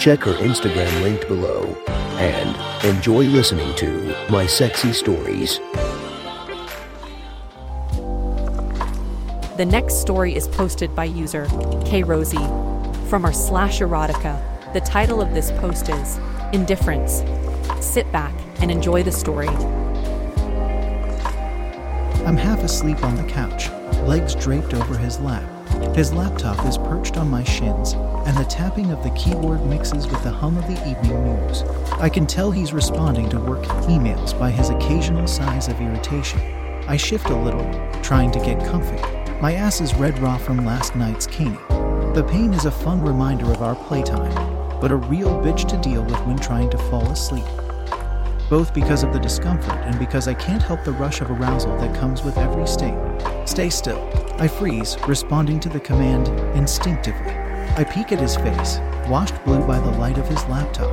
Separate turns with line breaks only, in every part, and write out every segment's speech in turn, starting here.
Check her Instagram linked below and enjoy listening to My Sexy Stories.
The next story is posted by user K Rosie from our slash erotica. The title of this post is Indifference. Sit back and enjoy the story.
I'm half asleep on the couch, legs draped over his lap. His laptop is perched on my shins, and the tapping of the keyboard mixes with the hum of the evening news. I can tell he's responding to work emails by his occasional sighs of irritation. I shift a little, trying to get comfy. My ass is red raw from last night's caning. The pain is a fun reminder of our playtime, but a real bitch to deal with when trying to fall asleep. Both because of the discomfort and because I can't help the rush of arousal that comes with every sting. Stay still. I freeze, responding to the command instinctively. I peek at his face, washed blue by the light of his laptop.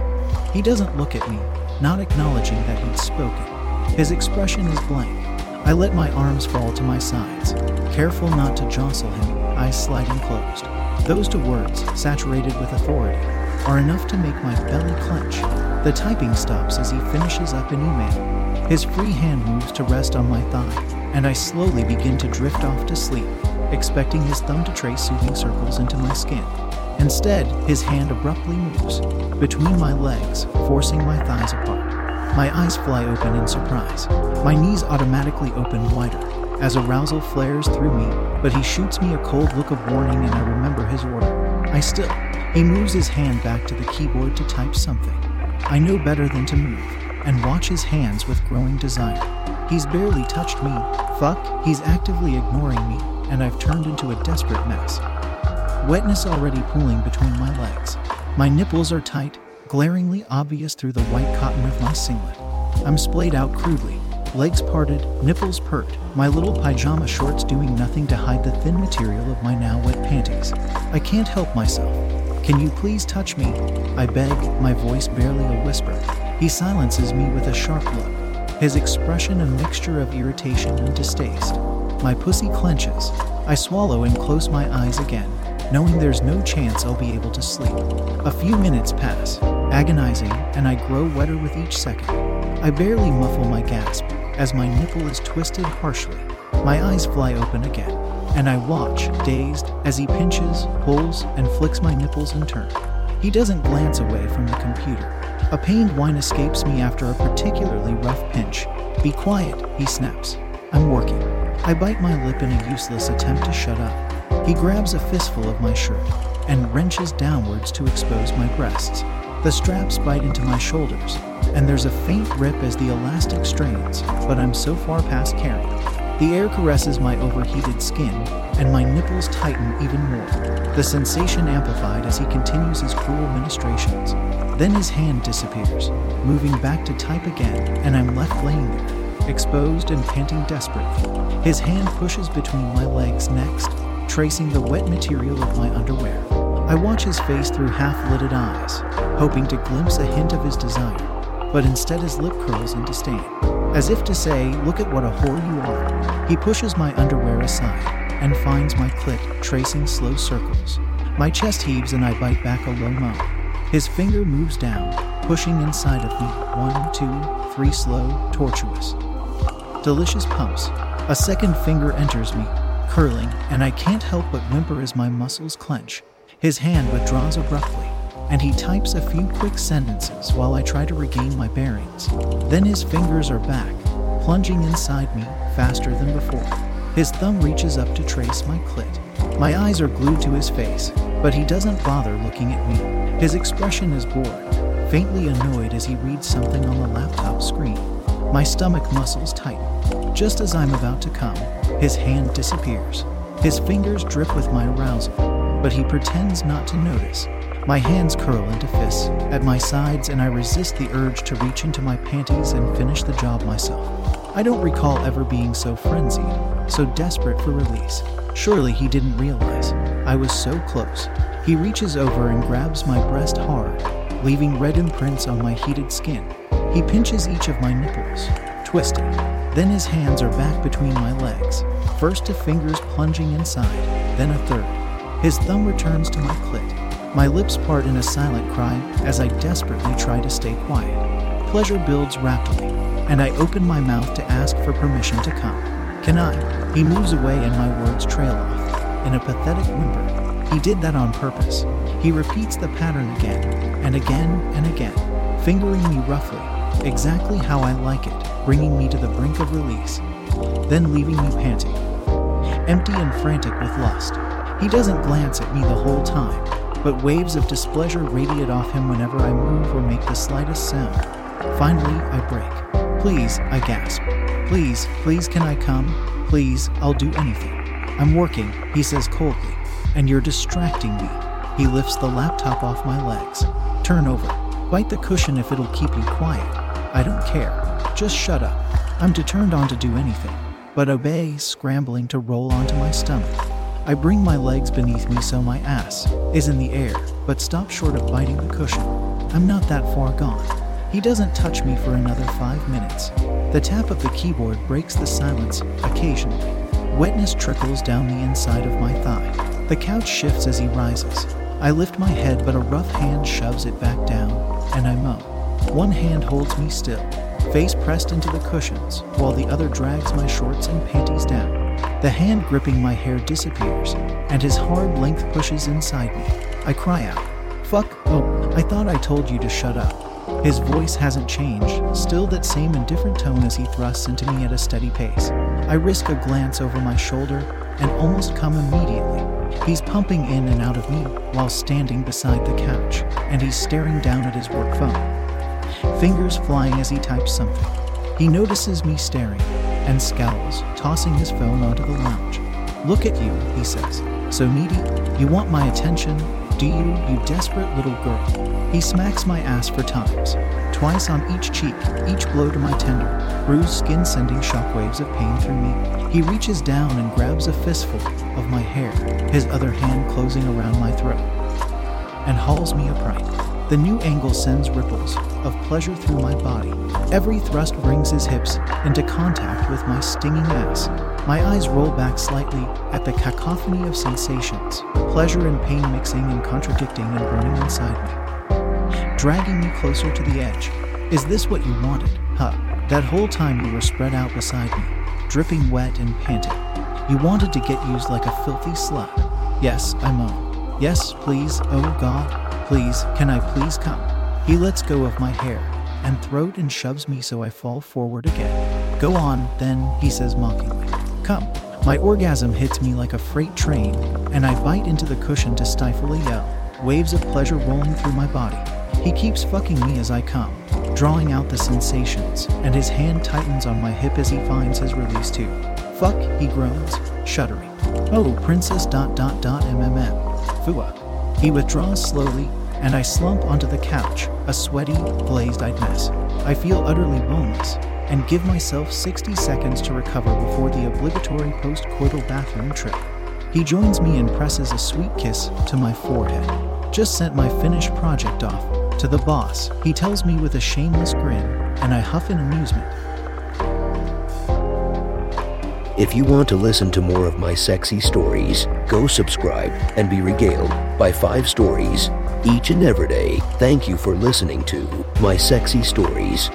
He doesn't look at me, not acknowledging that he'd spoken. His expression is blank. I let my arms fall to my sides, careful not to jostle him, eyes sliding closed. Those two words, saturated with authority, are enough to make my belly clench. The typing stops as he finishes up an email. His free hand moves to rest on my thigh, and I slowly begin to drift off to sleep, expecting his thumb to trace soothing circles into my skin. Instead, his hand abruptly moves between my legs, forcing my thighs apart. My eyes fly open in surprise. My knees automatically open wider as arousal flares through me, but he shoots me a cold look of warning and I remember his order. I still. He moves his hand back to the keyboard to type something. I know better than to move and watch his hands with growing desire. He's barely touched me. Fuck, he's actively ignoring me, and I've turned into a desperate mess. Wetness already pooling between my legs. My nipples are tight, glaringly obvious through the white cotton of my singlet. I'm splayed out crudely, legs parted, nipples pert, my little pajama shorts doing nothing to hide the thin material of my now wet panties. I can't help myself. Can you please touch me? I beg, my voice barely a whisper. He silences me with a sharp look, his expression a mixture of irritation and distaste. My pussy clenches. I swallow and close my eyes again, knowing there's no chance I'll be able to sleep. A few minutes pass, agonizing, and I grow wetter with each second. I barely muffle my gasp as my nipple is twisted harshly. My eyes fly open again, and I watch, dazed, as he pinches, pulls, and flicks my nipples in turn. He doesn't glance away from the computer. A pained whine escapes me after a particularly rough pinch. Be quiet, he snaps. I'm working. I bite my lip in a useless attempt to shut up. He grabs a fistful of my shirt and wrenches downwards to expose my breasts. The straps bite into my shoulders, and there's a faint rip as the elastic strains, but I'm so far past caring. The air caresses my overheated skin, and my nipples tighten even more, the sensation amplified as he continues his cruel ministrations. Then his hand disappears, moving back to type again, and I'm left laying there, exposed and panting desperately. His hand pushes between my legs next, tracing the wet material of my underwear. I watch his face through half lidded eyes, hoping to glimpse a hint of his desire, but instead his lip curls in disdain. As if to say, Look at what a whore you are. He pushes my underwear aside and finds my clit tracing slow circles. My chest heaves and I bite back a low moan. His finger moves down, pushing inside of me. One, two, three slow, tortuous. Delicious pumps. A second finger enters me, curling, and I can't help but whimper as my muscles clench. His hand withdraws abruptly, and he types a few quick sentences while I try to regain my bearings. Then his fingers are back, plunging inside me faster than before. His thumb reaches up to trace my clit. My eyes are glued to his face, but he doesn't bother looking at me. His expression is bored, faintly annoyed as he reads something on the laptop screen. My stomach muscles tighten. Just as I'm about to come, his hand disappears. His fingers drip with my arousal, but he pretends not to notice. My hands curl into fists at my sides, and I resist the urge to reach into my panties and finish the job myself. I don't recall ever being so frenzied, so desperate for release. Surely he didn't realize. I was so close. He reaches over and grabs my breast hard, leaving red imprints on my heated skin. He pinches each of my nipples, twisting. Then his hands are back between my legs, first a fingers plunging inside, then a third. His thumb returns to my clit. My lips part in a silent cry as I desperately try to stay quiet. Pleasure builds rapidly, and I open my mouth to ask for permission to come. Can I? He moves away and my words trail off. In a pathetic whimper, he did that on purpose. He repeats the pattern again, and again, and again, fingering me roughly, exactly how I like it, bringing me to the brink of release, then leaving me panting, empty and frantic with lust. He doesn't glance at me the whole time, but waves of displeasure radiate off him whenever I move or make the slightest sound. Finally, I break. Please, I gasp. Please, please, can I come? Please, I'll do anything. I'm working, he says coldly, and you're distracting me. He lifts the laptop off my legs. Turn over. Bite the cushion if it'll keep you quiet. I don't care. Just shut up. I'm determined on to do anything, but obey, scrambling to roll onto my stomach. I bring my legs beneath me so my ass is in the air, but stop short of biting the cushion. I'm not that far gone. He doesn't touch me for another five minutes. The tap of the keyboard breaks the silence occasionally. Wetness trickles down the inside of my thigh. The couch shifts as he rises. I lift my head, but a rough hand shoves it back down, and I moan. One hand holds me still, face pressed into the cushions, while the other drags my shorts and panties down. The hand gripping my hair disappears, and his hard length pushes inside me. I cry out, Fuck, oh, I thought I told you to shut up. His voice hasn't changed, still that same indifferent tone as he thrusts into me at a steady pace. I risk a glance over my shoulder and almost come immediately. He's pumping in and out of me while standing beside the couch, and he's staring down at his work phone. Fingers flying as he types something. He notices me staring and scowls, tossing his phone onto the lounge. Look at you, he says. So needy? You want my attention? Do you, you desperate little girl? He smacks my ass four times, twice on each cheek, each blow to my tender, bruised skin sending shockwaves of pain through me. He reaches down and grabs a fistful of my hair, his other hand closing around my throat, and hauls me upright. The new angle sends ripples of pleasure through my body. Every thrust brings his hips into contact with my stinging ass. My eyes roll back slightly at the cacophony of sensations, pleasure and pain mixing and contradicting and burning inside me, dragging me closer to the edge. Is this what you wanted? Huh. That whole time you were spread out beside me, dripping wet and panting. You wanted to get used like a filthy slut. Yes, I moan. Yes, please, oh God, Please, can I please come? He lets go of my hair and throat and shoves me so I fall forward again. Go on, then, he says mockingly. Come. My orgasm hits me like a freight train, and I bite into the cushion to stifle a yell, waves of pleasure rolling through my body. He keeps fucking me as I come, drawing out the sensations, and his hand tightens on my hip as he finds his release too. Fuck, he groans, shuddering. Oh, princess dot dot dot mmm. Fua. He withdraws slowly, and I slump onto the couch, a sweaty, glazed eyed mess. I feel utterly boneless and give myself 60 seconds to recover before the obligatory post coital bathroom trip. He joins me and presses a sweet kiss to my forehead. Just sent my finished project off to the boss, he tells me with a shameless grin, and I huff in amusement.
If you want to listen to more of my sexy stories, go subscribe and be regaled by five stories each and every day. Thank you for listening to My Sexy Stories.